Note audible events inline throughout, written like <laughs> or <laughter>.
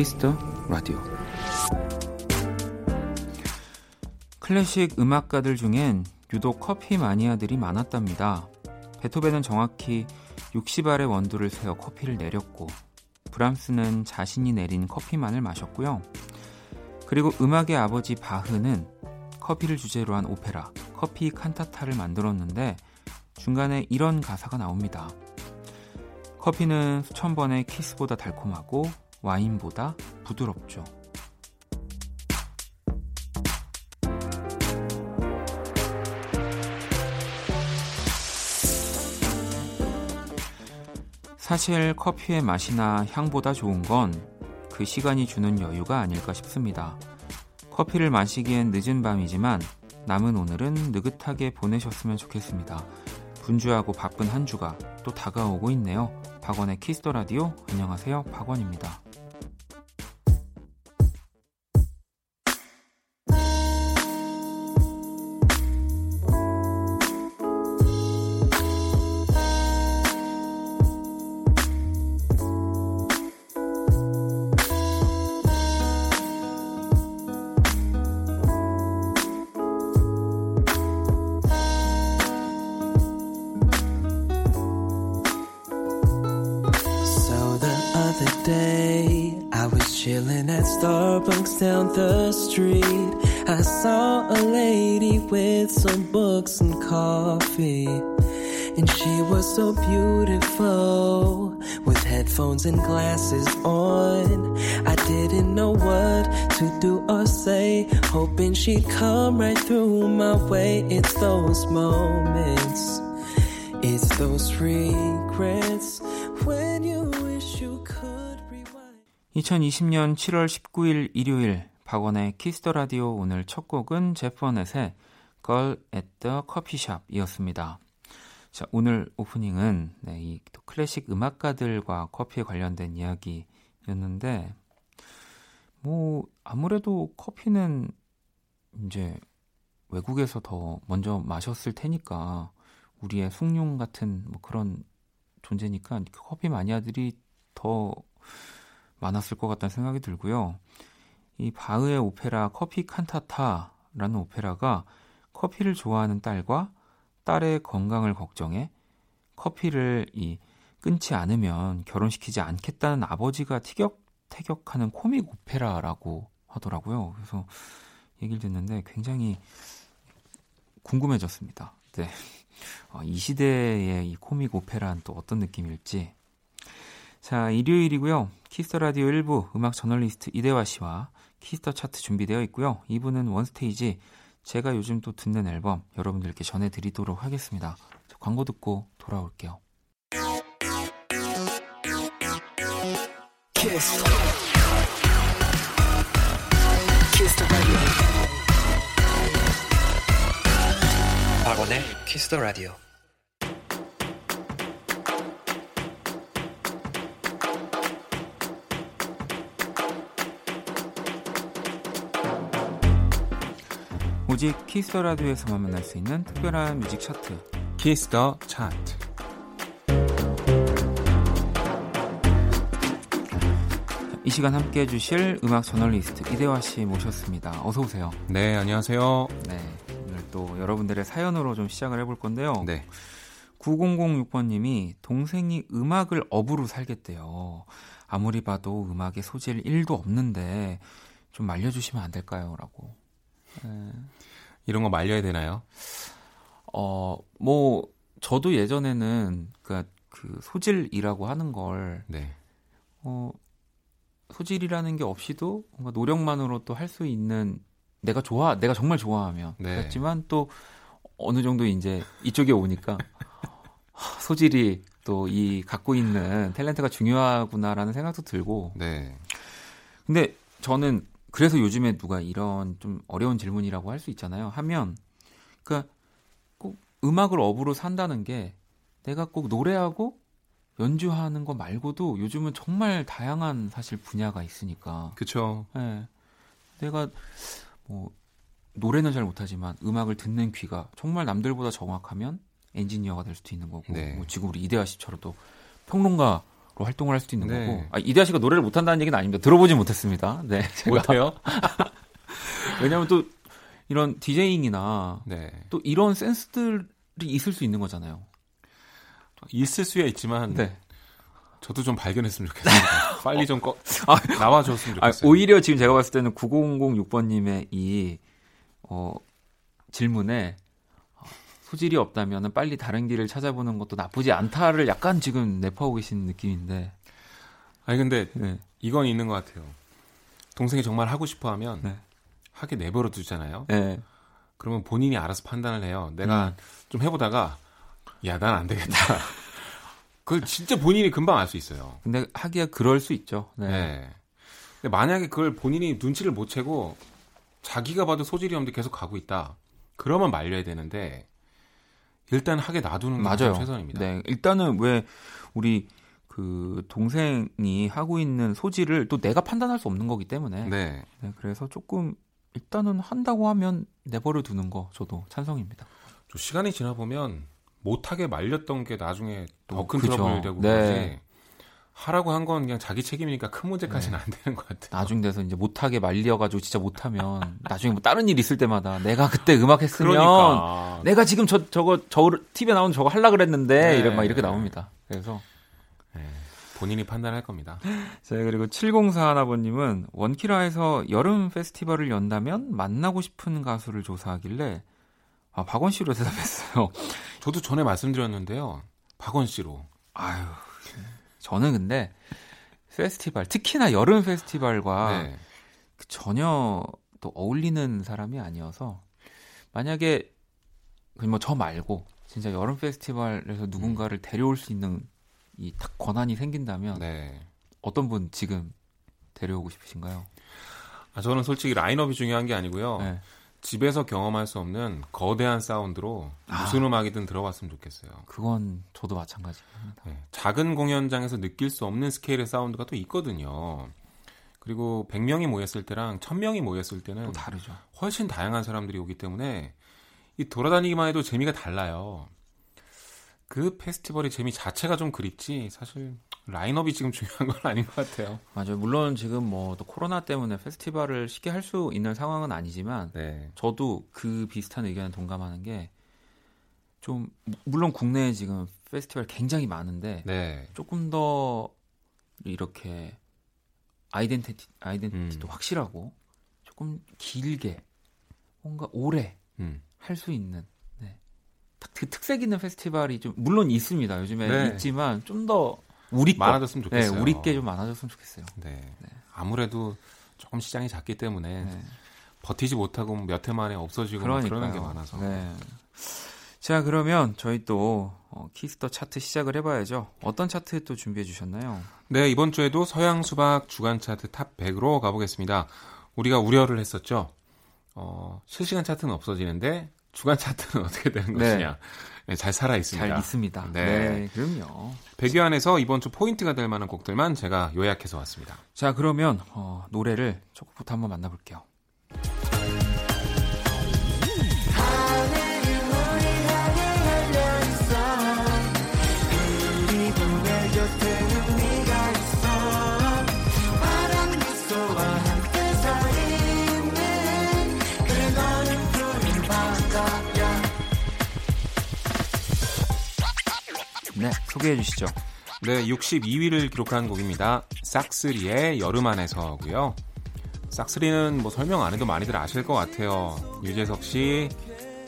Kiss the Radio 클래식 음악가들 중엔 유독 커피 마니아들이 많았답니다. 베토벤은 정확히 60알의 원두를 세어 커피를 내렸고 브람스는 자신이 내린 커피만을 마셨고요. 그리고 음악의 아버지 바흐는 커피를 주제로 한 오페라 커피 칸타타를 만들었는데 중간에 이런 가사가 나옵니다. 커피는 수천 번의 키스보다 달콤하고 와인보다 부드럽죠. 사실 커피의 맛이나 향보다 좋은 건 그 시간이 주는 여유가 아닐까 싶습니다. 커피를 마시기엔 늦은 밤이지만 남은 오늘은 느긋하게 보내셨으면 좋겠습니다. 분주하고 바쁜 한 주가 또 다가오고 있네요. 박원의 키스터 라디오 안녕하세요. 박원입니다. So beautiful with headphones and glasses on. I didn't know what to do or say, hoping she'd come right through my way. It's those moments, it's those regrets 2020년 7월 19일 일요일 박원의 키스터 라디오 오늘 첫 곡은 제프원넷의 Girl at the Coffee Shop이었습니다. 자, 오늘 오프닝은 네, 이 클래식 음악가들과 커피에 관련된 이야기였는데 뭐 아무래도 커피는 이제 외국에서 더 먼저 마셨을 테니까 우리의 숭늉 같은 뭐 그런 존재니까 커피 마니아들이 더 많았을 것 같다는 생각이 들고요. 이 바흐의 오페라 커피 칸타타라는 오페라가 커피를 좋아하는 딸과 딸의 건강을 걱정해 커피를 이 끊지 않으면 결혼시키지 않겠다는 아버지가 티격태격하는 코믹 오페라라고 하더라고요. 그래서 얘기를 듣는데 굉장히 궁금해졌습니다. 네. 어, 이 시대의 이 코믹 오페라는 또 어떤 느낌일지 자, 일요일이고요. Kiss the Radio 1부 음악 저널리스트 이대화 씨와 Kiss the Chart 준비되어 있고요. 2부는 One Stage 제가 요즘 또 듣는 앨범 여러분들께 전해드리도록 하겠습니다. 광고 듣고 돌아올게요. Kiss. Kiss the Radio. 박원의 Kiss the Radio. 오직 Kiss the Radio에서만 만날 수 있는 특별한 뮤직 차트 Kiss the Chart 이 시간 함께 해주실 음악 저널리스트 이대화 씨 모셨습니다. 어서 오세요. 네, 안녕하세요. 네, 오늘 또 여러분들의 사연으로 좀 시작을 해볼 건데요. 네. 9006번님이 동생이 음악을 업으로 살겠대요. 아무리 봐도 음악에 소질 1도 없는데 좀 말려주시면 안 될까요? 라고. 네. 이런 거 말려야 되나요? 어, 뭐 저도 예전에는 그, 그 소질이라고 하는 걸 네. 어, 소질이라는 게 없이도 뭔가 노력만으로 또 할 수 있는 내가 좋아, 내가 정말 좋아하면 네. 그렇지만 또 어느 정도 이제 이쪽에 오니까 소질이 또 이 갖고 있는 탤런트가 중요하구나라는 생각도 들고. 네. 근데 저는 그래서 요즘에 누가 이런 좀 어려운 질문이라고 할 수 있잖아요. 하면 그러니까 꼭 음악을 업으로 산다는 게 내가 꼭 노래하고 연주하는 거 말고도 요즘은 정말 다양한 사실 분야가 있으니까. 그렇죠. 네. 내가 뭐 노래는 잘 못하지만 음악을 듣는 귀가 정말 남들보다 정확하면 엔지니어가 될 수도 있는 거고 네. 뭐 지금 우리 이대하 씨처럼 또 평론가로 활동을 할 수도 있는 네. 거고 아, 이대하 씨가 노래를 못한다는 얘기는 아닙니다. 들어보진 못했습니다. 네, <laughs> 제가 못해요? <laughs> 왜냐하면 또 이런 디제잉이나 네. 또 이런 센스들이 있을 수 있는 거잖아요. 있을 수야 있지만 네. 저도 좀 발견했으면 좋겠습니다. <laughs> 빨리 좀 꺼, 아, 나와줬으면 아, 좋겠어요. 오히려 지금 제가 봤을 때는 9006번님의 이 어, 질문에 어, 소질이 없다면 빨리 다른 길을 찾아보는 것도 나쁘지 않다를 약간 지금 내포하고 계신 느낌인데. 아니 근데 네. 이건 있는 것 같아요. 동생이 정말 하고 싶어하면 네. 하게 내버려 두잖아요. 네. 그러면 본인이 알아서 판단을 해요. 내가 음. 좀 해보다가 야 난 안 되겠다. <laughs> 그걸 진짜 본인이 금방 알 수 있어요. 근데 하기야 그럴 수 있죠. 네. 네. 근데 만약에 그걸 본인이 눈치를 못 채고 자기가 봐도 소질이 없는데 계속 가고 있다. 그러면 말려야 되는데 일단 하게 놔두는 게 맞아요. 최선입니다. 네. 일단은 왜 우리 그 동생이 하고 있는 소질을 또 내가 판단할 수 없는 거기 때문에 네. 네, 그래서 조금 일단은 한다고 하면 내버려 두는 거 저도 찬성입니다. 좀 시간이 지나 보면 못하게 말렸던 게 나중에 더또큰 그죠. 트러블이 되고 네. 하라고 한 건 그냥 자기 책임이니까 큰 문제까지는 안 되는 것 같아요. 나중 돼서 이제 못하게 말려가지고 진짜 못하면 <laughs> 나중에 뭐 다른 일 있을 때마다 내가 그때 음악 했으면 그러니까 내가 지금 저 저거 저 TV에 나오는 저거 하려 그랬는데 네. 이런 막 이렇게 나옵니다. 그래서 네, 본인이 판단할 겁니다. <laughs> 자 그리고 704 하나번님은 원키라에서 여름 페스티벌을 연다면 만나고 싶은 가수를 조사하길래 아 박원 씨로 대답했어요. 저도 전에 말씀드렸는데요. 박원 씨로. 아유 저는 근데 페스티벌 특히나 여름 페스티벌과 네. 그 전혀 또 어울리는 사람이 아니어서 만약에 뭐 저 말고 진짜 여름 페스티벌에서 누군가를 데려올 수 있는 이 딱 권한이 생긴다면 네. 어떤 분 지금 데려오고 싶으신가요? 아, 저는 솔직히 라인업이 중요한 게 아니고요. 네. 집에서 경험할 수 없는 거대한 사운드로 아. 무슨 음악이든 들어봤으면 좋겠어요. 그건 저도 마찬가지입니다. 네, 작은 공연장에서 느낄 수 없는 스케일의 사운드가 또 있거든요. 그리고 100명이 모였을 때랑 1000명이 모였을 때는 또 다르죠. 훨씬 다양한 사람들이 오기 때문에 이 돌아다니기만 해도 재미가 달라요. 그 페스티벌의 재미 자체가 좀 그립지 사실 라인업이 지금 중요한 건 아닌 것 같아요. 맞아요. 물론 지금 뭐 또 코로나 때문에 페스티벌을 쉽게 할 수 있는 상황은 아니지만 네. 저도 그 비슷한 의견에 동감하는 게 좀 물론 국내에 지금 페스티벌 굉장히 많은데 네. 조금 더 이렇게 아이덴티티 아이덴티티도 음. 확실하고 조금 길게 뭔가 오래 음. 할수 있는 네. 딱그 특색 있는 페스티벌이 좀 물론 있습니다. 요즘에 네. 있지만 좀 더 우리 거, 많아졌으면 네, 좋겠어요. 우리 게 좀 많아졌으면 좋겠어요. 네. 아무래도 조금 시장이 작기 때문에 네. 버티지 못하고 몇 해 만에 없어지고 뭐 그러는 게 많아서. 네. 자, 그러면 저희 또 어, Kiss the Chart 시작을 해봐야죠. 어떤 차트 또 준비해 주셨나요? 네, 이번 주에도 서양 수박 주간 차트 top 100으로 가보겠습니다. 우리가 우려를 했었죠. 어, 실시간 차트는 없어지는데 주간 차트는 <laughs> 어떻게 되는 네. 것이냐. 네, 잘 살아 있습니다. 잘 있습니다. 네. 네, 그럼요. 100위 안에서 이번 주 포인트가 될 만한 곡들만 제가 요약해서 왔습니다. 자, 그러면 어, 노래를 조금부터 한번 만나볼게요. 네, 소개해 주시죠. 네, 62위를 기록한 곡입니다. 싹스리의 여름 안에서고요. 싹스리는 뭐 설명 안 해도 많이들 아실 것 같아요. 유재석 씨,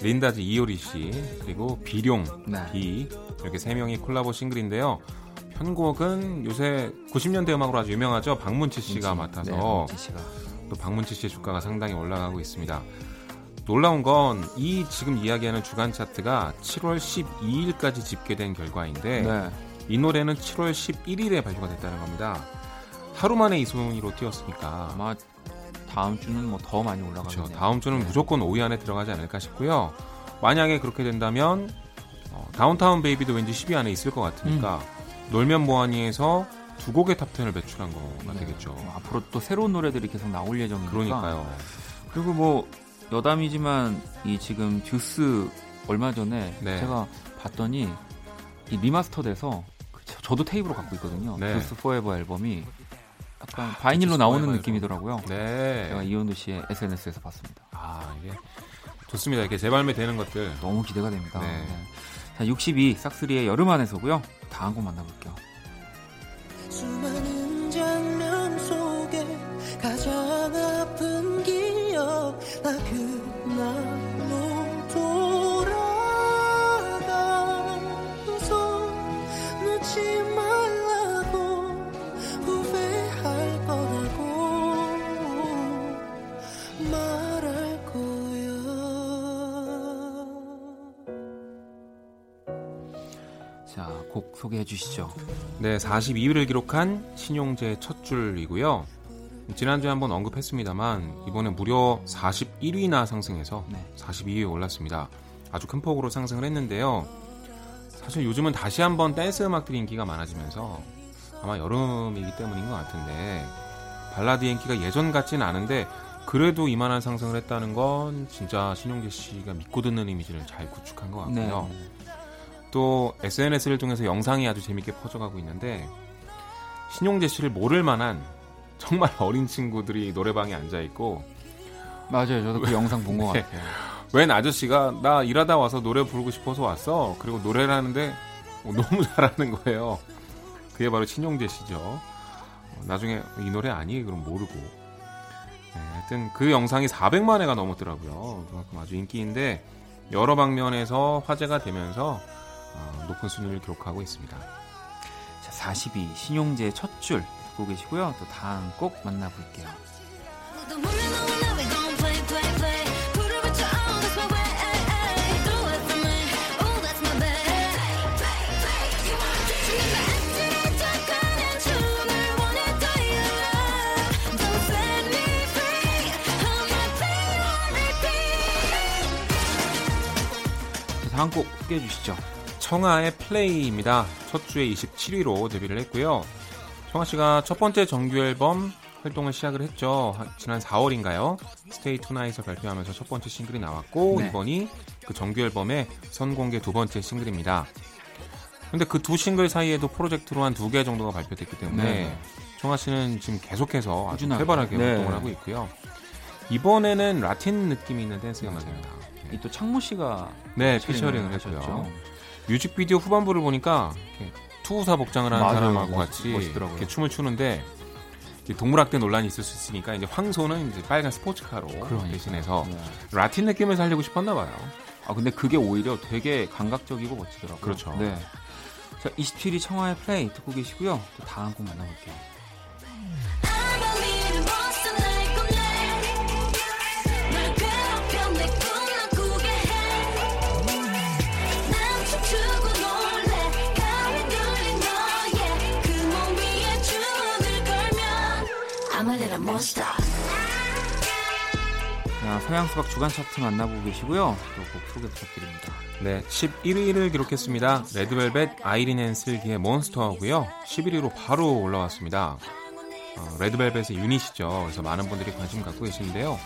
린다즈 이효리 씨, 그리고 비룡 네. 비 이렇게 세 명이 콜라보 싱글인데요. 편곡은 요새 90년대 음악으로 아주 유명하죠. 박문치 씨가 맡아서 네, 박문치 씨가. 또 박문치 씨의 주가가 상당히 올라가고 있습니다. 놀라운 건 이 지금 이야기하는 주간 차트가 7월 12일까지 집계된 결과인데 네. 이 노래는 7월 11일에 발표가 됐다는 겁니다. 하루 만에 이 순위로 뛰었으니까 아마 다음 주는 뭐 더 많이 그렇죠. 올라가겠네요. 다음 주는 무조건 5위 안에 들어가지 않을까 싶고요. 만약에 그렇게 된다면 어, Downtown Baby도 왠지 10위 안에 있을 것 같으니까 놀면 뭐하니에서 두 곡의 top 10을 배출한 거가 네. 되겠죠. 어, 앞으로 또 새로운 노래들이 계속 나올 예정이니까. 그러니까요. 그리고 뭐 여담이지만 이 지금 듀스 얼마 전에 네. 제가 봤더니 이 remaster돼서 그 저- 저도 테이프로 갖고 있거든요. 네. 브루스 포에버 앨범이 약간 vinyl로 나오는 느낌이더라고요. 네. 제가 이현도 씨의 SNS에서 봤습니다. 아, 이게 좋습니다. 이렇게 재발매되는 것들. 너무 기대가 됩니다. 네. 네. 자, 62 싹쓰리의 여름 안에서고요. 다음 곡 만나볼게요. 소개해 주시죠. 네, 42위를 기록한 신용재 첫 줄이고요. 지난주에 한번 언급했습니다만 이번에 무려 41위나 상승해서 네. 42위에 올랐습니다. 아주 큰 폭으로 상승을 했는데요. 사실 요즘은 다시 한번 댄스 음악들이 인기가 많아지면서 아마 여름이기 때문인 것 같은데 발라드 인기가 예전 같지는 않은데 그래도 이만한 상승을 했다는 건 진짜 신용재 씨가 믿고 듣는 이미지를 잘 구축한 것 네. 같고요. 또 SNS를 통해서 영상이 아주 재밌게 퍼져가고 있는데 신용재 씨를 모를 만한 정말 <laughs> 어린 친구들이 노래방에 앉아 있고 맞아요. 저도 그 영상 본것 네. 같아요. 웬 아저씨가 나 일하다 와서 노래 부르고 싶어서 왔어. 그리고 노래를 하는데 어, 너무 <laughs> 잘하는 거예요. 그게 바로 신용재 씨죠. 어, 나중에 이 노래 아니에요? 그럼 모르고. 네, 하여튼 그 영상이 400만 회가 넘었더라고요. 그만큼 아주 인기인데 여러 방면에서 화제가 되면서 어, 높은 순위를 기록하고 있습니다. 자, 42 신용재의 첫줄 듣고 계시고요. 또 다음 곡 만나볼게요. oh oh 다음 곡 소개해 주시죠. 청하의 Play입니다. 첫 주에 27위로 데뷔를 했고요. 청하 씨가 첫 번째 정규 앨범 활동을 시작을 했죠. 한- 지난 4월인가요? Stay Tonight을 발표하면서 첫 번째 싱글이 나왔고 네. 이번이 그 정규 앨범의 선공개 두 번째 싱글입니다. 근데 그 두 싱글 사이에도 프로젝트로 한 두 개 정도가 발표됐기 때문에 네. 청하 씨는 지금 계속해서 아주 꾸준하게. 활발하게 네. 활동을 하고 있고요. 이번에는 라틴 느낌이 있는 댄스 음악입니다. 이 또 창모 씨가 네, 피처링을 했고요. 하셨죠. 뮤직비디오 후반부를 보니까 투우사 복장을 한 맞아요. 사람하고 멋- 같이 멋있더라고요. 이렇게 춤을 추는데 동물학대 논란이 있을 수 있으니까 이제 황소는 이제 빨간 스포츠카로 그러니까. 대신해서 네. 라틴 느낌을 살리고 싶었나 봐요. 아 근데 그게 오히려 되게 감각적이고 멋지더라고요. 그렇죠. 네. 자 27위 청하의 플레이 듣고 계시고요. 또 다음 곡 만나볼게요. Monster 자 서양 수박 주간 차트 만나보고 계시고요. 또 곡 소개 부탁드립니다. 네, 11위를 기록했습니다. 레드벨벳 아이린 and 슬기의 Monster고요. 11위로 바로 올라왔습니다. 어, 레드벨벳의 유닛이죠. 그래서 많은 분들이 관심 갖고 계시는데요.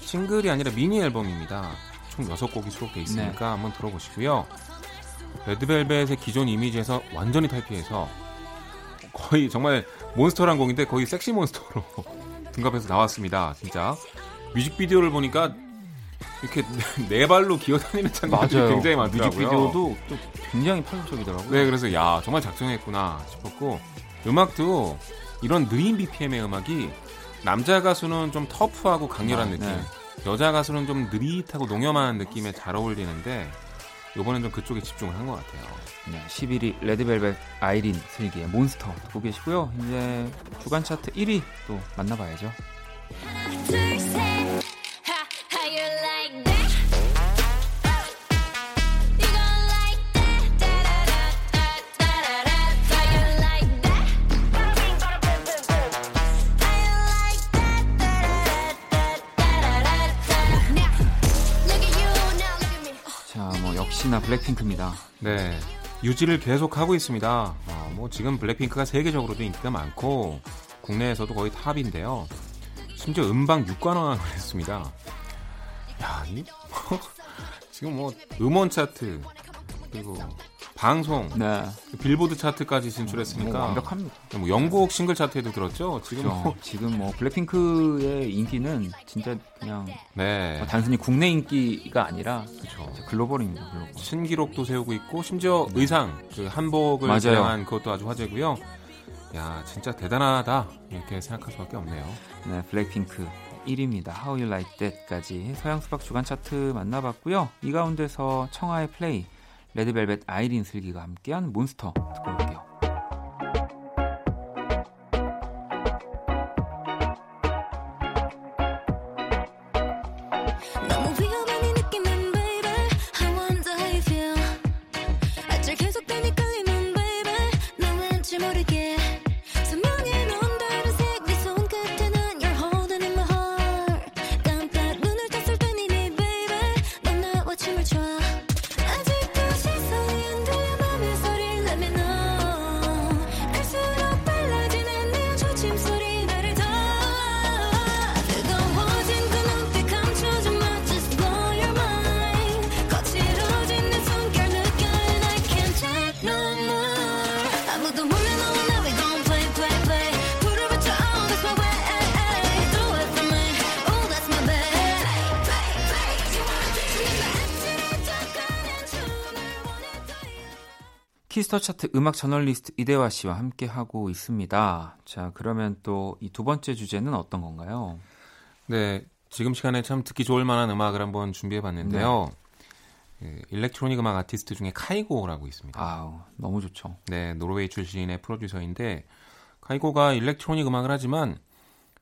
싱글이 아니라 미니 앨범입니다. 총 6곡이 수록되어 있으니까 네. 한번 들어보시고요. 레드벨벳의 기존 이미지에서 완전히 탈피해서 거의 정말 몬스터란 곡인데 거의 섹시 몬스터로 등갑해서 나왔습니다. 진짜 뮤직비디오를 보니까 이렇게 <laughs> 네 발로 기어다니는 장면들이 굉장히 많더라고요. 뮤직비디오도 또 굉장히 파격적이더라고요. 네, 그래서 야 정말 작정했구나 싶었고 음악도 이런 느린 BPM의 음악이 남자 가수는 좀 터프하고 강렬한 아, 느낌, 네. 여자 가수는 좀 느릿하고 농염한 느낌에 잘 어울리는데 이번엔 좀 그쪽에 집중을 한 것 같아요. 네, 11위 레드벨벳 아이린 슬기의 몬스터 듣고 계시고요. 이제 주간 차트 1위 또 만나봐야죠. 둘셋 How 블랙핑크입니다. 네, 유지를 계속 하고 있습니다. 어, 뭐 지금 블랙핑크가 세계적으로도 인기가 많고 국내에서도 거의 탑인데요. 심지어 음방 6관왕을 <laughs> 했습니다. 야, 이 <laughs> 지금 뭐 음원 차트, 그리고 방송, 네. 빌보드 차트까지 진출했으니까 뭐 완벽합니다. 뭐 영국 싱글 차트에도 들었죠. 지금 그렇죠. 뭐, 지금 뭐 블랙핑크의 인기는 진짜 그냥 네, 뭐 단순히 국내 인기가 아니라 그렇죠. 글로벌입니다. 글로벌. 신기록도 세우고 있고 심지어 의상 그 한복을 맞아요. 제작한 그것도 아주 화제고요. 야 진짜 대단하다 이렇게 생각할 수밖에 없네요. 네, 블랙핑크 1위입니다. How You Like That까지 서양 수박 주간 차트 만나봤고요. 이 가운데서 청하의 플레이, 레드벨벳 아이린 슬기가 함께한 몬스터 듣고 올게요. 음악 저널리스트 이대화 씨와 함께 하고 있습니다. 자, 그러면 또 이 두 번째 주제는 어떤 건가요? 네, 지금 시간에 참 듣기 좋을 만한 음악을 한번 준비해 봤는데요. 그 electronic 음악 아티스트 중에 카이고라고 있습니다. 아우, 너무 좋죠. 네, 노르웨이 출신의 프로듀서인데 카이고가 electronic 음악을 하지만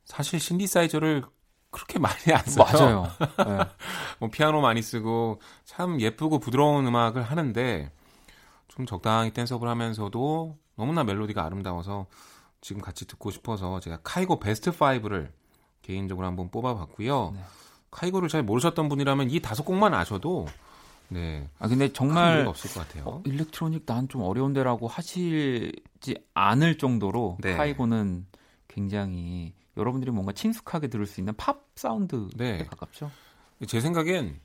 사실 신디사이저를 그렇게 많이 안 써요. 맞아요. <laughs> 네. 뭐 피아노 많이 쓰고 참 예쁘고 부드러운 음악을 하는데 좀 적당히 댄스업을 하면서도 너무나 멜로디가 아름다워서 지금 같이 듣고 싶어서 제가 카이고 베스트 5를 개인적으로 한번 뽑아봤고요. 네. 카이고를 잘 모르셨던 분이라면 이 다섯 곡만 아셔도 네 아, 근데 큰 정말 없을 것 같아요. 어, 일렉트로닉 난 좀 어려운데라고 하시지 않을 정도로 네. 카이고는 굉장히 여러분들이 뭔가 친숙하게 들을 수 있는 팝 사운드에 네. 가깝죠. 제 생각엔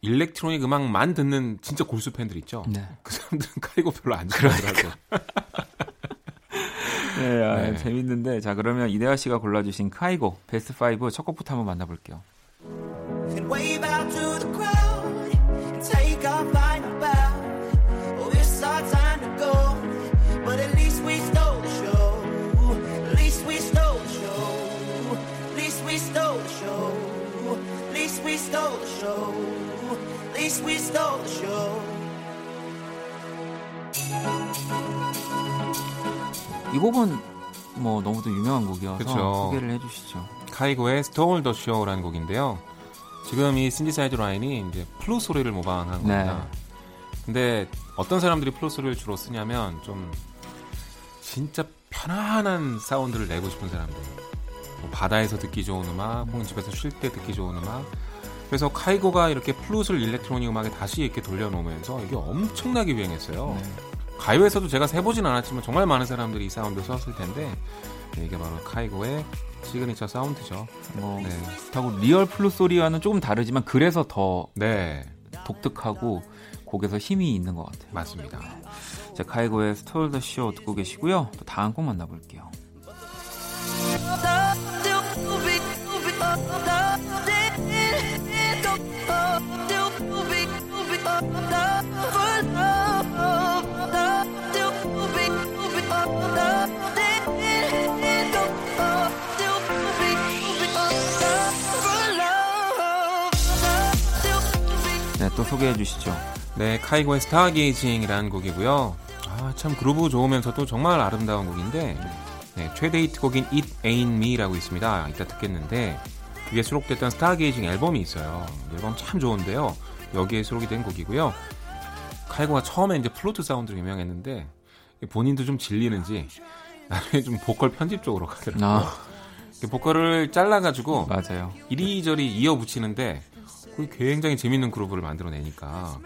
일렉트로닉 음악만 듣는 진짜 골수 팬들 있죠. 네. 그 사람들은 카이고 별로 안 좋아하더라고요. <laughs> 네, 아, 네. 재밌는데 자 그러면 이대하 씨가 골라주신 카이고 베스트 5첫 곡부터 한번 만나볼게요. Stole the show. 이 곡은 뭐 너무도 유명한 곡이어서 그쵸. 소개를 해주시죠. 카이고의 Stole the Show라는 곡인데요. 지금 이 신디사이저 라인이 이제 플룻 소리를 모방한 겁니다. 근데 어떤 사람들이 플룻 소리를 주로 쓰냐면 좀 진짜 편안한 사운드를 내고 싶은 사람들. 뭐 바다에서 듣기 좋은 음악, 혹은 집에서 쉴 때 듣기 좋은 음악. 그래서 카이고가 이렇게 플룻을 electronic 음악에 다시 이렇게 돌려놓으면서 이게 엄청나게 유행했어요. 네. 가요에서도 제가 세보진 않았지만 정말 많은 사람들이 이 사운드 썼을 텐데 네, 이게 바로 카이고의 시그니처 사운드죠. 뭐 네. 그렇다고 real 플룻 소리와는 조금 다르지만 그래서 더 네, 독특하고 곡에서 힘이 있는 것 같아요. 맞습니다. 자 카이고의 Stole the Show 듣고 계시고요. 또 다음 곡 만나볼게요. 또 소개해 주시죠. 네, 카이고의 Stargazing이라는 곡이고요. 아, 참 그루브 좋으면서도 정말 아름다운 곡인데 네, 최대 히트곡인 It Ain't Me라고 있습니다. 이따 듣겠는데 그게 수록됐던 Stargazing 앨범이 있어요. 이 앨범 참 좋은데요. 여기에 수록이 된 곡이고요. 카이고가 처음에 이제 플루트 사운드로 유명했는데 본인도 좀 질리는지 나중에 좀 보컬 편집 쪽으로 가더라고요. 아 그 보컬을 잘라가지고 맞아요. 이리저리 이어 붙이는데 굉장히 재밌는 groove를 만들어내니까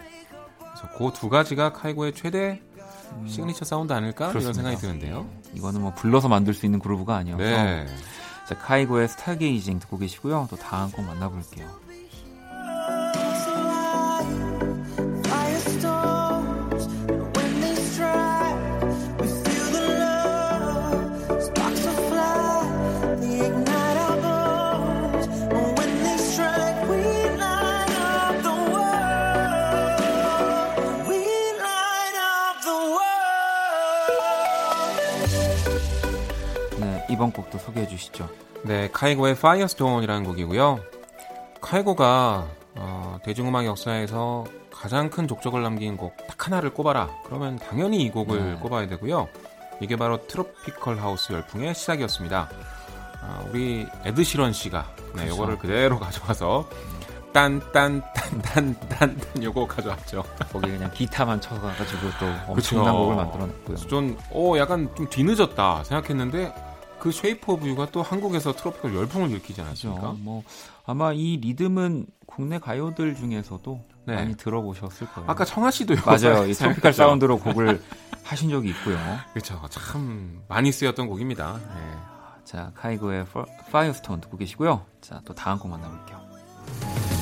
그래서 그 두 가지가 카이고의 최대 시그니처 사운드 아닐까 이런 그렇습니다. 생각이 드는데요. 이거는 뭐 불러서 만들 수 있는 groove가 아니어서 네. 자 카이고의 Stargazing 듣고 계시고요. 또 다음 곡 만나볼게요. 이번 곡도 소개해 주시죠. 네, 카이고의 Firestone이라는 곡이고요. 카이고가 어, 대중음악 역사에서 가장 큰 족적을 남긴 곡 딱 하나를 꼽아라. 그러면 당연히 이 곡을 네. 꼽아야 되고요. 이게 바로 트로피컬 하우스 열풍의 시작이었습니다. 아, 우리 에드 시런 씨가 네, 그렇죠. 요거를 그대로 <laughs> 가져와서 딴딴딴딴딴 요거 가져왔죠. 거기 그냥 기타만 쳐가지고 또 엄청난 그쵸. 곡을 만들어냈고요. 좀, 어, 약간 좀 뒤늦었다 생각했는데 그 Shape of You가 또 한국에서 tropical 열풍을 일으키지 않았습니까? 그렇죠. 뭐 아마 이 리듬은 국내 가요들 중에서도 네. 많이 들어보셨을 거예요. 아까 청하 씨도 맞아요. 이 사용했죠. <laughs> tropical 사운드로 곡을 하신 적이 있고요. 그렇죠. 참 많이 쓰였던 곡입니다. 네. 자, 카이고의 Firestone 듣고 계시고요. 자, 또 다음 곡 만나볼게요.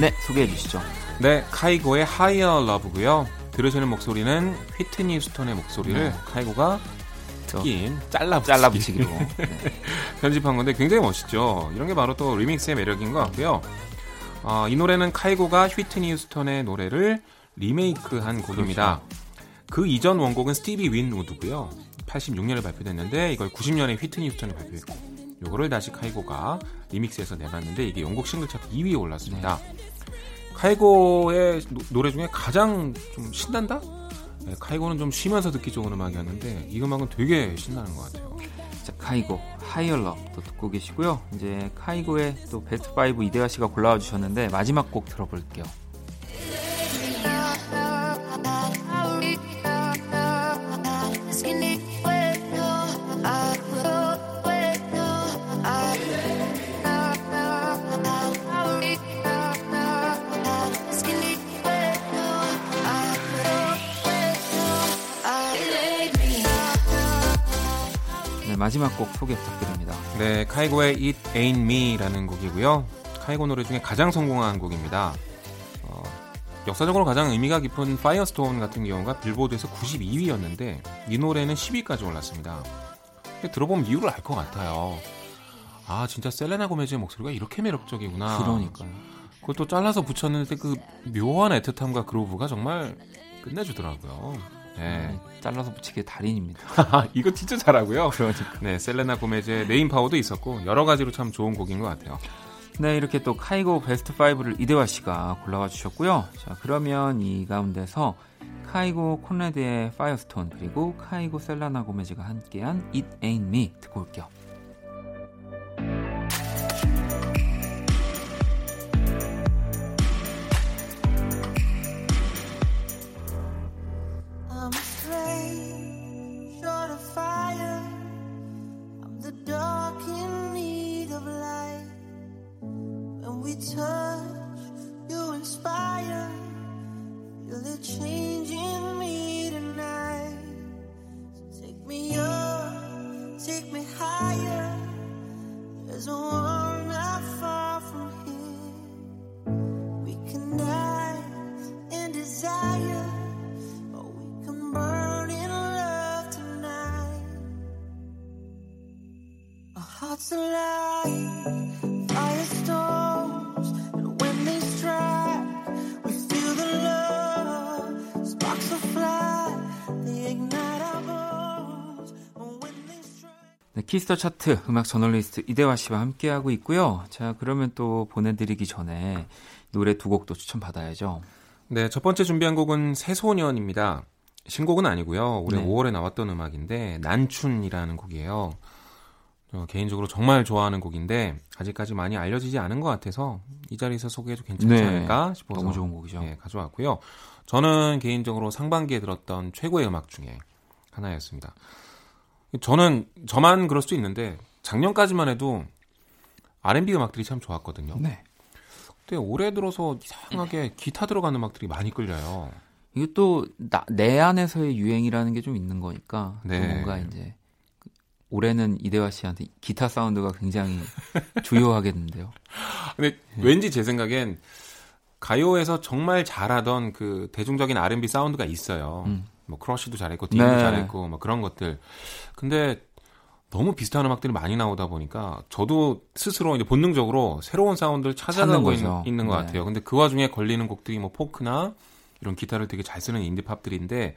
네, 소개해 주시죠. 네, 카이고의 Higher Love고요. 들으시는 목소리는 휘트니 스톤의 목소리를 네. 카이고가 저낀 잘라 잘라 붙이기로. 네. 편집한 건데 굉장히 멋있죠. 이런 게 바로 또 리믹스의 매력인 것 같고요. 어, 이 노래는 카이고가 휘트니 휴스턴의 노래를 리메이크한 곡입니다. 그 이전 원곡은 스티비 윈우드고요. 86년에 발표됐는데 이걸 90년에 휘트니 휴스턴이 발표했고 요거를 다시 카이고가 remix해서 내놨는데 이게 영국 싱글 차트 2위에 올랐습니다. 카이고의 노- 노래 중에 가장 좀 신난다? 네, 카이고는 좀 쉬면서 듣기 좋은 음악이었는데 이 음악은 되게 신나는 것 같아요. 자, 카이고 Higher Love 또 듣고 계시고요. 이제 카이고의 또 베스트 5 이대화 씨가 골라와 주셨는데 마지막 곡 들어볼게요. 마지막 곡 소개 부탁드립니다. 네, 카이고의 It Ain't Me라는 곡이고요. 카이고 노래 중에 가장 성공한 곡입니다. 어, 역사적으로 가장 의미가 깊은 Firestone 같은 경우가 빌보드에서 92위였는데 이 노래는 10위까지 올랐습니다. 들어보면 이유를 알 것 같아요. 아, 진짜 셀레나 고메즈의 목소리가 이렇게 매력적이구나. 그러니까요. 그것도 잘라서 붙였는데 그 묘한 애틋함과 groove가 정말 끝내주더라고요. 네. 네, 잘라서 붙이기의 달인입니다. <laughs> 이거 진짜 잘하고요. 그러니까. 네, 셀레나 고메즈의 name power도 있었고 여러 가지로 참 좋은 곡인 것 같아요. 네, 이렇게 또 카이고 베스트 5를 이대화 씨가 골라와 주셨고요. 자, 그러면 이 가운데서 카이고 콘래드의 Firestone 그리고 카이고 셀레나 고메즈가 함께한 It Ain't Me 듣고 올게요. Kiss the 차트 음악 저널리스트 이대화 씨와 함께하고 있고요. 자, 그러면 또 보내드리기 전에 노래 두 곡도 추천받아야죠. 네, 첫 번째 준비한 곡은 새소년입니다. 신곡은 아니고요. 올해 네. 5월에 나왔던 음악인데 난춘이라는 곡이에요. 저 개인적으로 정말 좋아하는 곡인데 아직까지 많이 알려지지 않은 것 같아서 이 자리에서 소개해도 괜찮지 네, 않을까 싶어서 너무 좋은 곡이죠. 예, 가져왔고요. 저는 개인적으로 상반기에 들었던 최고의 음악 중에 하나였습니다. 저는 저만 그럴 수 있는데 작년까지만 해도 R&B 음악들이 참 좋았거든요. 네. 근데 올해 들어서 이상하게 기타 들어간 음악들이 많이 끌려요. 이게 또 내 안에서의 유행이라는 게 좀 있는 거니까 또 네. 뭔가 이제 올해는 이대화 씨한테 기타 사운드가 굉장히 주요하겠는데요. <laughs> 근데 네. 왠지 제 생각엔 가요에서 정말 잘하던 그 대중적인 R&B 사운드가 있어요. 음. 뭐 크러쉬도 잘했고 디도 네. 잘했고 뭐 그런 것들. 근데 너무 비슷한 음악들이 많이 나오다 보니까 저도 스스로 이제 본능적으로 새로운 사운드를 찾아가고. 있, 는것 네. 같아요. 근데 그 와중에 걸리는 곡들이 뭐 포크나 이런 기타를 되게 잘 쓰는 인디 팝들인데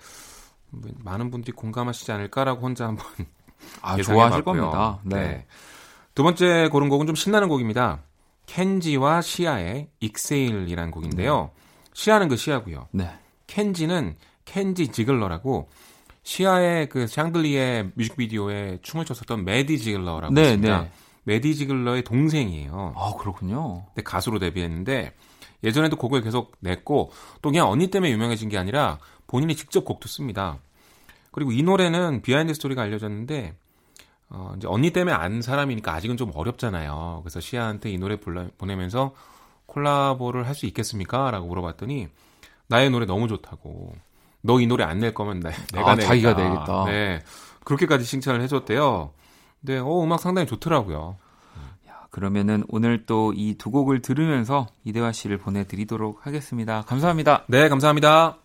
뭐 많은 분들이 공감하시지 않을까라고 혼자 한번 <laughs> 아. 좋아하실 겁니다. 네. 두 번째 고른 곡은 좀 신나는 곡입니다. 켄지와 시아의 Exhale이라는 곡인데요. 시아는 그 시아고요. 네. 켄지는 켄지 지글러라고 시아의 그 샹들리의 뮤직비디오에 춤을 췄었던 매디 지글러라고 네, 있습니다. 네. 매디 지글러의 동생이에요. 아, 그렇군요. 근데 가수로 데뷔했는데 예전에도 곡을 계속 냈고 또 그냥 언니 때문에 유명해진 게 아니라 본인이 직접 곡도 씁니다. 그리고 이 노래는 behind story가 알려졌는데 어, 이제 언니 때문에 안 사람이니까 아직은 좀 어렵잖아요. 그래서 시아한테 이 노래 불러, 보내면서 콜라보를 할 수 있겠습니까? 라고 물어봤더니 나의 노래 너무 좋다고. 너 이 노래 안 낼 거면 나, 내가 아, 내겠다. 자기가 내겠다. 네. 그렇게까지 칭찬을 해줬대요. 근데 어, 음악 상당히 좋더라고요. 야, 그러면은 오늘 또 이 두 곡을 들으면서 이대화 씨를 보내드리도록 하겠습니다. 감사합니다. 네, 감사합니다.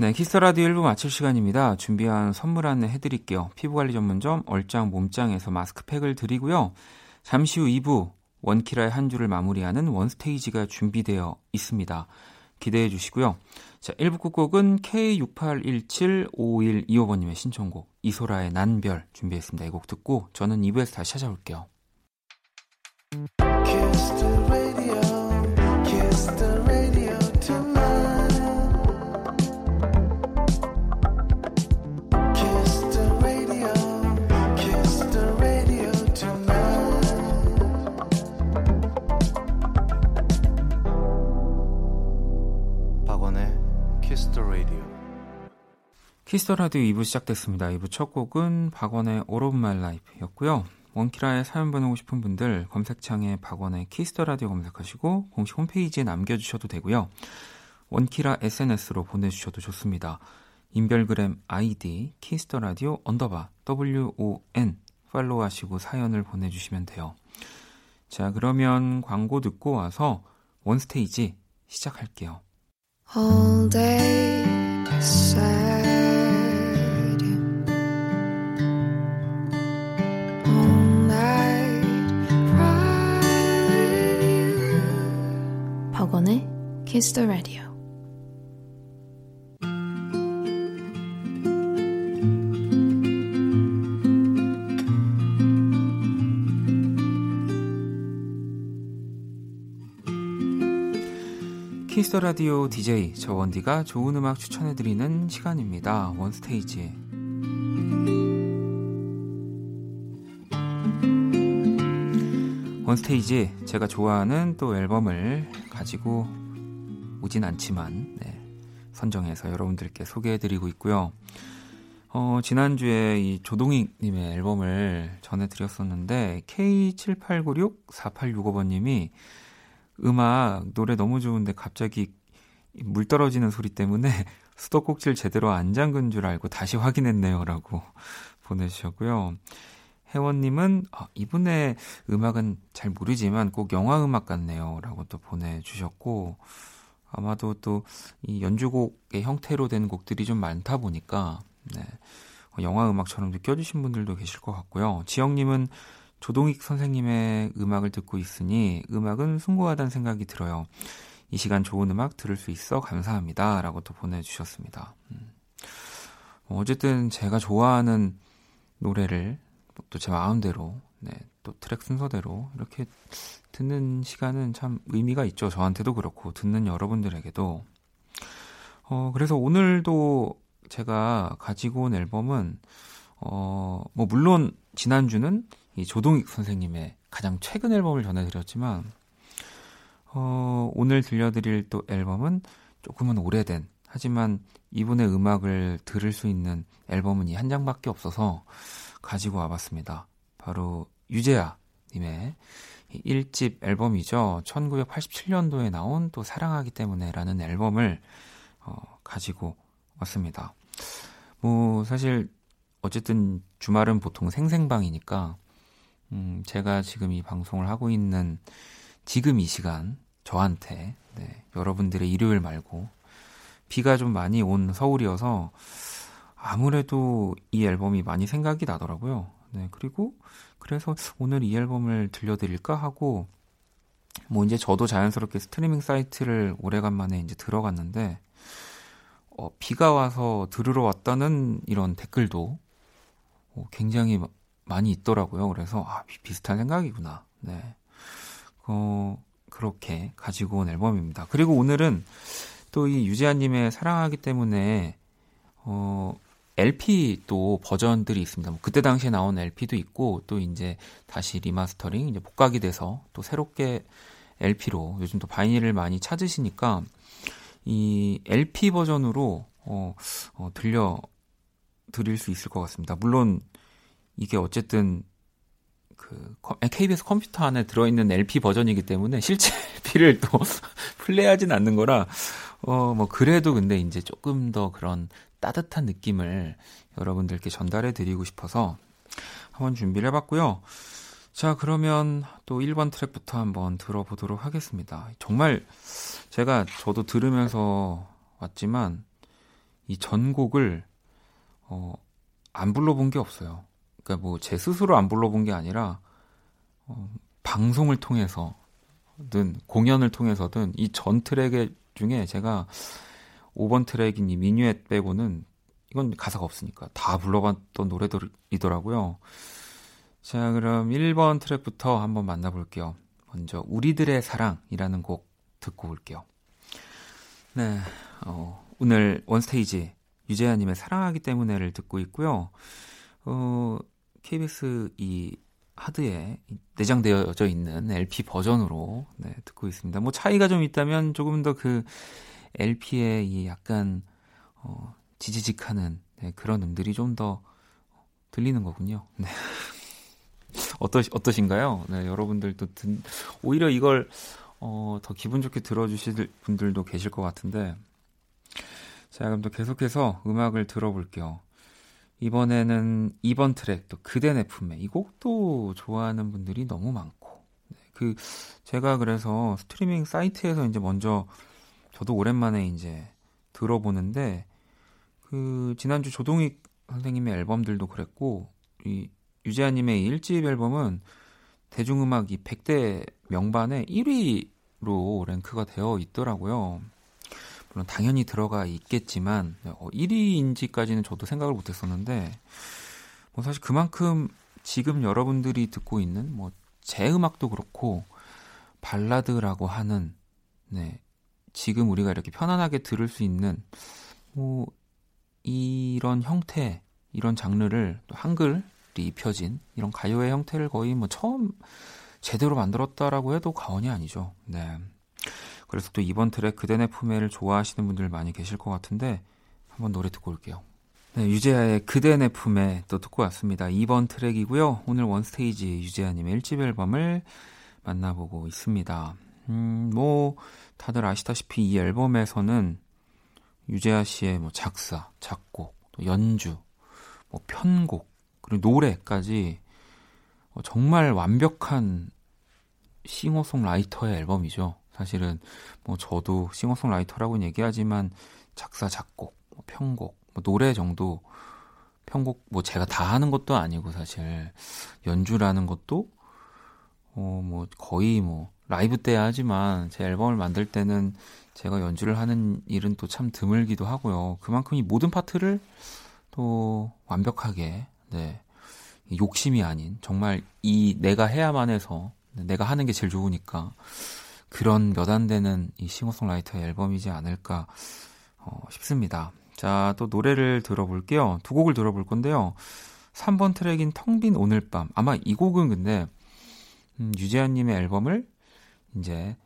네, Kiss the Radio 1부 마칠 시간입니다. 준비한 선물 안내 해드릴게요. 피부관리 전문점 얼짱 몸짱에서 마스크팩을 드리고요. 잠시 후 2부 원키라의 한 주를 마무리하는 원스테이지가 준비되어 있습니다. 기대해 주시고요. 자, 1부 끝곡은 K68175125번님의 신청곡 이소라의 난 별 준비했습니다. 이 곡 듣고 저는 2부에서 다시 찾아올게요. 키스 더 라디오 2부 시작됐습니다. 2부 첫 곡은 박원의 All of My Life였고요. 원키라에 사연 보내고 싶은 분들 검색창에 박원의 키스 더 라디오 검색하시고 공식 홈페이지에 남겨주셔도 되고요. 원키라 SNS로 보내주셔도 좋습니다. 인별그램 아이디 키스 더 라디오 언더바 WON 팔로우하시고 사연을 보내주시면 돼요. 자 그러면 광고 듣고 와서 원스테이지 시작할게요. All day. Kiss the Radio. 키스 더 라디오 DJ 저 원디가 좋은 음악 추천해 드리는 시간입니다. 원스테이지. 원스테이지 제가 좋아하는 또 앨범을 가지고 오진 않지만 네, 선정해서 여러분들께 소개해드리고 있고요. 어, 지난주에 이 조동익님의 앨범을 전해드렸었는데 K78964865번님이 음악 노래 너무 좋은데 갑자기 물 떨어지는 소리 때문에 <laughs> 수도꼭지를 제대로 안 잠근 줄 알고 다시 확인했네요라고 보내주셨고요. 혜원님은 아, 이분의 음악은 잘 모르지만 꼭 영화 음악 같네요라고 또 보내주셨고 아마도 또 이 연주곡의 형태로 된 곡들이 좀 많다 보니까 네, 영화 음악처럼 느껴지신 분들도 계실 것 같고요. 지영님은 조동익 선생님의 음악을 듣고 있으니 음악은 숭고하다는 생각이 들어요. 이 시간 좋은 음악 들을 수 있어 감사합니다. 라고 또 보내주셨습니다. 음. 뭐 어쨌든 제가 좋아하는 노래를 또 제 마음대로, 네, 또 트랙 순서대로 이렇게 듣는 시간은 참 의미가 있죠. 저한테도 그렇고, 듣는 여러분들에게도. 어, 그래서 오늘도 제가 가지고 온 앨범은, 어, 뭐, 물론 지난주는 이 조동익 선생님의 가장 최근 앨범을 전해드렸지만 어, 오늘 들려드릴 또 앨범은 조금은 오래된 하지만 이분의 음악을 들을 수 있는 앨범은 이 한 장밖에 없어서 가지고 와봤습니다. 바로 유재하 님의 1집 앨범이죠. 1987년도에 나온 또 사랑하기 때문에라는 앨범을 어, 가지고 왔습니다. 뭐 사실 어쨌든 주말은 보통 생생방이니까 음, 제가 지금 이 방송을 하고 있는 지금 이 시간 저한테 네, 여러분들의 일요일 말고 비가 좀 많이 온 서울이어서 아무래도 이 앨범이 많이 생각이 나더라고요. 네, 그리고 그래서 오늘 이 앨범을 들려드릴까 하고 뭐 이제 저도 자연스럽게 스트리밍 사이트를 오래간만에 이제 들어갔는데 어, 비가 와서 들으러 왔다는 이런 댓글도 어, 굉장히 마- 많이 있더라고요. 그래서 아, 비- 비슷한 생각이구나. 네. 어, 그렇게 가지고 온 앨범입니다. 그리고 오늘은 또 이 유재한 님의 사랑하기 때문에 어, LP 또 버전들이 있습니다. 뭐 그때 당시에 나온 LP도 있고 또 이제 다시 리마스터링 이제 복각이 돼서 또 새롭게 LP로 요즘 또 바이닐을 많이 찾으시니까 이 LP 버전으로 어, 어, 들려 드릴 수 있을 것 같습니다. 물론 이게 어쨌든 그 컴- KBS 컴퓨터 안에 들어있는 LP 버전이기 때문에 실제 <laughs> LP를 또 <laughs> 플레이하진 않는 거라 어 뭐 그래도 근데 이제 조금 더 그런 따뜻한 느낌을 여러분들께 전달해 드리고 싶어서 한번 준비를 해봤고요. 자 그러면 또 1번 트랙부터 한번 들어보도록 하겠습니다. 정말 제가 저도 들으면서 왔지만 이 전곡을 어, 안 불러본 게 없어요. 그러니까 뭐 제 스스로 안 불러본 게 아니라 어, 방송을 통해서든 공연을 통해서든 이 전 트랙 중에 제가 5번 트랙인 이 미뉴엣 빼고는 이건 가사가 없으니까 다 불러봤던 노래들이더라고요. 자, 그럼 1번 트랙부터 한번 만나볼게요. 먼저 우리들의 사랑이라는 곡 듣고 올게요. 네, 어, 오늘 원스테이지 유재하님의 사랑하기 때문에를 듣고 있고요. 어, KBS 이 하드에 내장되어져 있는 LP 버전으로 네, 듣고 있습니다. 뭐 차이가 좀 있다면 조금 더 그 LP의 이 약간 어, 지지직하는 네, 그런 음들이 좀 더 들리는 거군요. 네. <laughs> 어떠 어떠신가요? 네, 여러분들도 듣, 오히려 이걸 어, 더 기분 좋게 들어주실 분들도 계실 것 같은데 자 그럼 또 계속해서 음악을 들어볼게요. 이번에는 2번 트랙 또 그대 내 품에 이 곡도 좋아하는 분들이 너무 많고 네, 그 제가 그래서 스트리밍 사이트에서 이제 먼저 저도 오랜만에 이제 들어보는데 그 지난주 조동익 선생님의 앨범들도 그랬고 이 유재하님의 이 1집 앨범은 대중음악 이 100대 명반에 1위로 랭크가 되어 있더라고요. 물론 당연히 들어가 있겠지만 어, 1위인지까지는 저도 생각을 못했었는데 뭐 사실 그만큼 지금 여러분들이 듣고 있는 뭐 제 음악도 그렇고 발라드라고 하는 네 지금 우리가 이렇게 편안하게 들을 수 있는 뭐 이런 형태 이런 장르를 또 한글이 입혀진 이런 가요의 형태를 거의 뭐 처음 제대로 만들었다라고 해도 과언이 아니죠. 네. 그래서 또 이번 트랙 그대 내 품에를 좋아하시는 분들 많이 계실 것 같은데 한번 노래 듣고 올게요. 네, 유재하의 그대 내 품에 또 듣고 왔습니다. 2번 트랙이고요. 오늘 원스테이지 유재하님의 1집 앨범을 만나보고 있습니다. 음, 뭐 다들 아시다시피 이 앨범에서는 유재하 씨의 뭐 작사, 작곡, 또 연주, 뭐 편곡, 그리고 노래까지 어, 정말 완벽한 싱어송라이터의 앨범이죠. 사실은 뭐 저도 싱어송라이터라고는 얘기하지만 작사, 작곡, 뭐 편곡, 뭐 노래 정도 편곡 뭐 제가 다 하는 것도 아니고 사실 연주라는 것도 어 뭐 거의 뭐 라이브 때 하지만 제 앨범을 만들 때는 제가 연주를 하는 일은 또 참 드물기도 하고요. 그만큼 이 모든 파트를 또 완벽하게 네 욕심이 아닌 정말 이 내가 해야만 해서 내가 하는 게 제일 좋으니까 그런 몇 안 되는 이 싱어송라이터의 앨범이지 않을까 어, 싶습니다. 자, 또 노래를 들어볼게요. 두 곡을 들어볼 건데요. 3번 트랙인 텅 빈 오늘 밤. 아마 이 곡은 근데 음, 유재한님의 앨범을 이제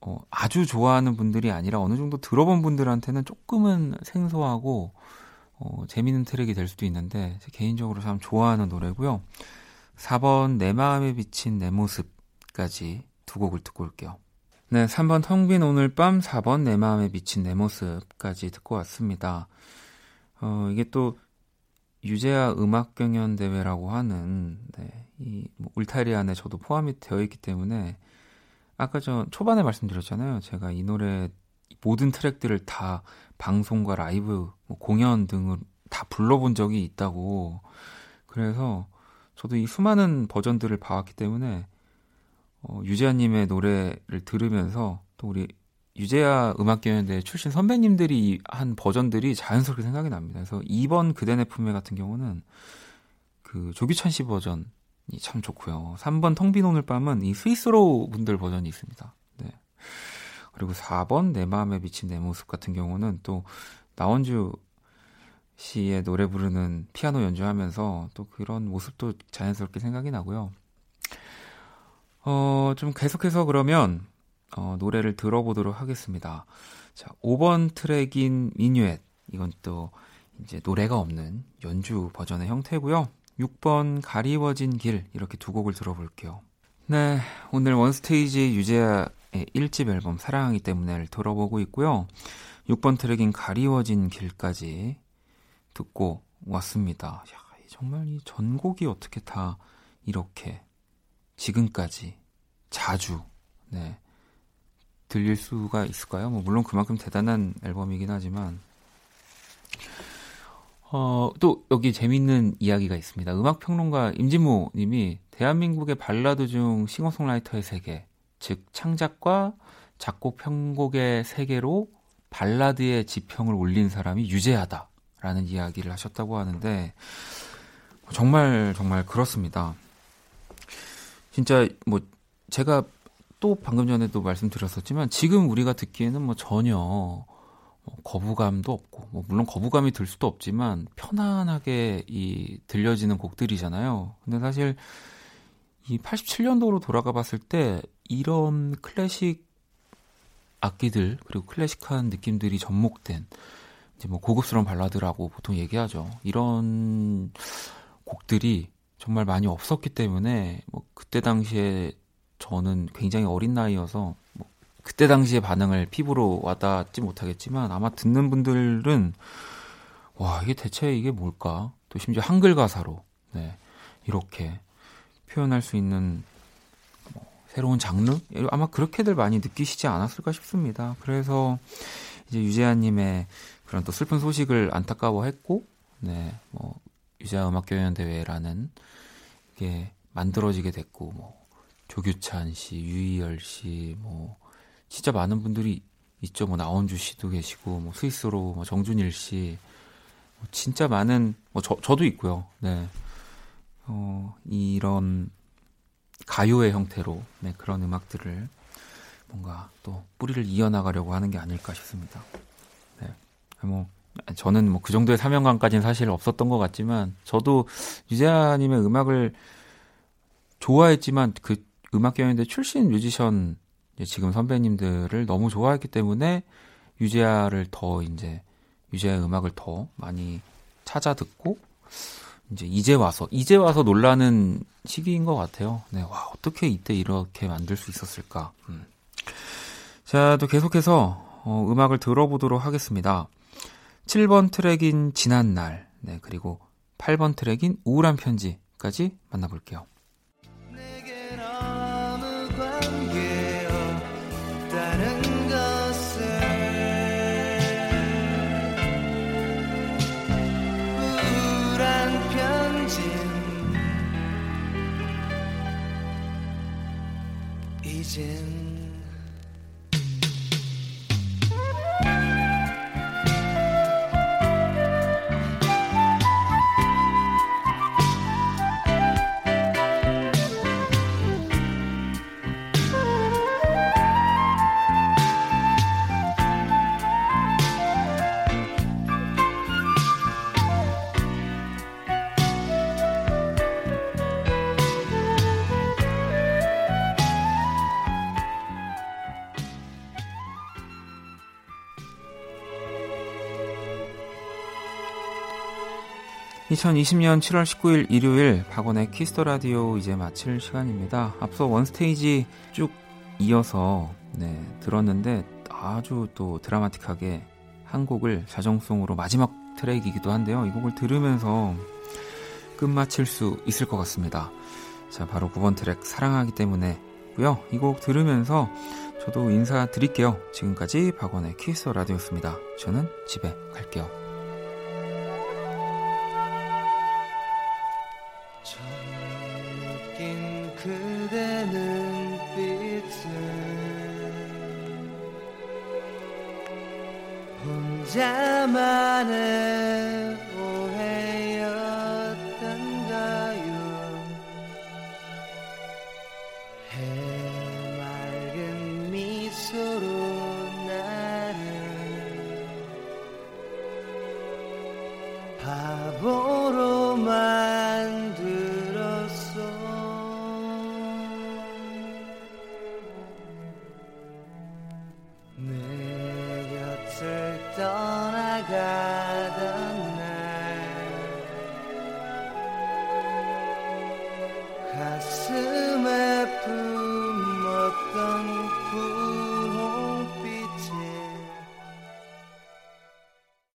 어, 아주 좋아하는 분들이 아니라 어느 정도 들어본 분들한테는 조금은 생소하고 어, 재밌는 트랙이 될 수도 있는데 개인적으로 참 좋아하는 노래고요. 4번 내 마음에 비친 내 모습까지 두 곡을 듣고 올게요. 네, 3번 텅 빈 오늘 밤, 4번 내 마음에 비친 내 모습까지 듣고 왔습니다. 어, 이게 또 유재하 음악 경연 대회라고 하는 네, 이뭐 울타리 안에 저도 포함이 되어 있기 때문에 아까 저 초반에 말씀드렸잖아요. 제가 이 노래 모든 트랙들을 다 방송과 라이브, 뭐 공연 등을 다 불러본 적이 있다고. 그래서 저도 이 수많은 버전들을 봐왔기 때문에 어, 유재하님의 노래를 들으면서 또 우리 유재하 음악경연대 출신 선배님들이 한 버전들이 자연스럽게 생각이 납니다. 그래서 2번 그대 내 품에 같은 경우는 그 조규찬 씨 버전이 참 좋고요. 3번 텅 빈 오늘 밤은 이 스위스로 분들 버전이 있습니다. 네. 그리고 4번 내 마음에 비친 내 모습 같은 경우는 또 나원주 씨의 노래 부르는 피아노 연주하면서 또 그런 모습도 자연스럽게 생각이 나고요. 어, 좀 계속해서 그러면 어, 노래를 들어보도록 하겠습니다. 자, 5번 트랙인 미뉴엣. 이건 또 이제 노래가 없는 연주 버전의 형태고요. 6번 가리워진 길 이렇게 두 곡을 들어볼게요. 네, 오늘 원스테이지 유재하의 1집 앨범 사랑하기 때문에를 들어보고 있고요. 6번 트랙인 가리워진 길까지 듣고 왔습니다. 야, 정말 이 전곡이 어떻게 다 이렇게 지금까지 자주 네, 들릴 수가 있을까요? 뭐 물론 그만큼 대단한 앨범이긴 하지만 어, 또 여기 재밌는 이야기가 있습니다. 음악 평론가 임진모 님이 대한민국의 발라드 중 싱어송라이터의 세계, 즉 창작과 작곡 편곡의 세계로 발라드의 지평을 올린 사람이 유재하다라는 이야기를 하셨다고 하는데 정말 정말 그렇습니다. 진짜 뭐 제가 또 방금 전에도 말씀드렸었지만 지금 우리가 듣기에는 뭐 전혀 뭐 거부감도 없고 뭐 물론 거부감이 들 수도 없지만 편안하게 이 들려지는 곡들이잖아요. 근데 사실 이 87년도로 돌아가 봤을 때 이런 클래식 악기들 그리고 클래식한 느낌들이 접목된 이제 뭐 고급스러운 발라드라고 보통 얘기하죠. 이런 곡들이 정말 많이 없었기 때문에 뭐 그때 당시에 저는 굉장히 어린 나이여서 뭐 그때 당시의 반응을 피부로 와닿지 못하겠지만 아마 듣는 분들은 와 이게 대체 이게 뭘까 또 심지어 한글 가사로 네, 이렇게 표현할 수 있는 뭐 새로운 장르 아마 그렇게들 많이 느끼시지 않았을까 싶습니다. 그래서 이제 유재하님의 그런 또 슬픈 소식을 안타까워했고 네뭐 유재하 음악교연 대회라는 게 만들어지게 됐고 뭐 조규찬 씨, 유희열 씨, 뭐 진짜 많은 분들이 있죠. 뭐 나원주 씨도 계시고, 뭐 스위스로 뭐 정준일 씨, 뭐 진짜 많은 뭐 저, 저도 있고요. 네, 어, 이런 가요의 형태로 네, 그런 음악들을 뭔가 또 뿌리를 이어나가려고 하는 게 아닐까 싶습니다. 네, 뭐 저는 뭐 그 정도의 사명감까지는 사실 없었던 것 같지만 저도 유재하님의 음악을 좋아했지만 그 음악 경연대 출신 뮤지션 지금 선배님들을 너무 좋아했기 때문에 유재하를 더 이제 유재하 음악을 더 많이 찾아 듣고 이제 이제 와서 이제 와서 놀라는 시기인 것 같아요. 네, 와 어떻게 이때 이렇게 만들 수 있었을까? 음. 자, 또 계속해서 어, 음악을 들어보도록 하겠습니다. 7번 트랙인 지난 날, 네 그리고 8번 트랙인 우울한 편지까지 만나볼게요. 이 2020년 7월 19일 일요일 박원의 키스 더 라디오 이제 마칠 시간입니다. 앞서 원스테이지 쭉 이어서 네, 들었는데 아주 또 드라마틱하게 한 곡을 자정송으로 마지막 트랙이기도 한데요. 이 곡을 들으면서 끝마칠 수 있을 것 같습니다. 자, 바로 9번 트랙 사랑하기 때문에고요. 이 곡 들으면서 저도 인사드릴게요. 지금까지 박원의 키스 더 라디오였습니다. 저는 집에 갈게요. 혼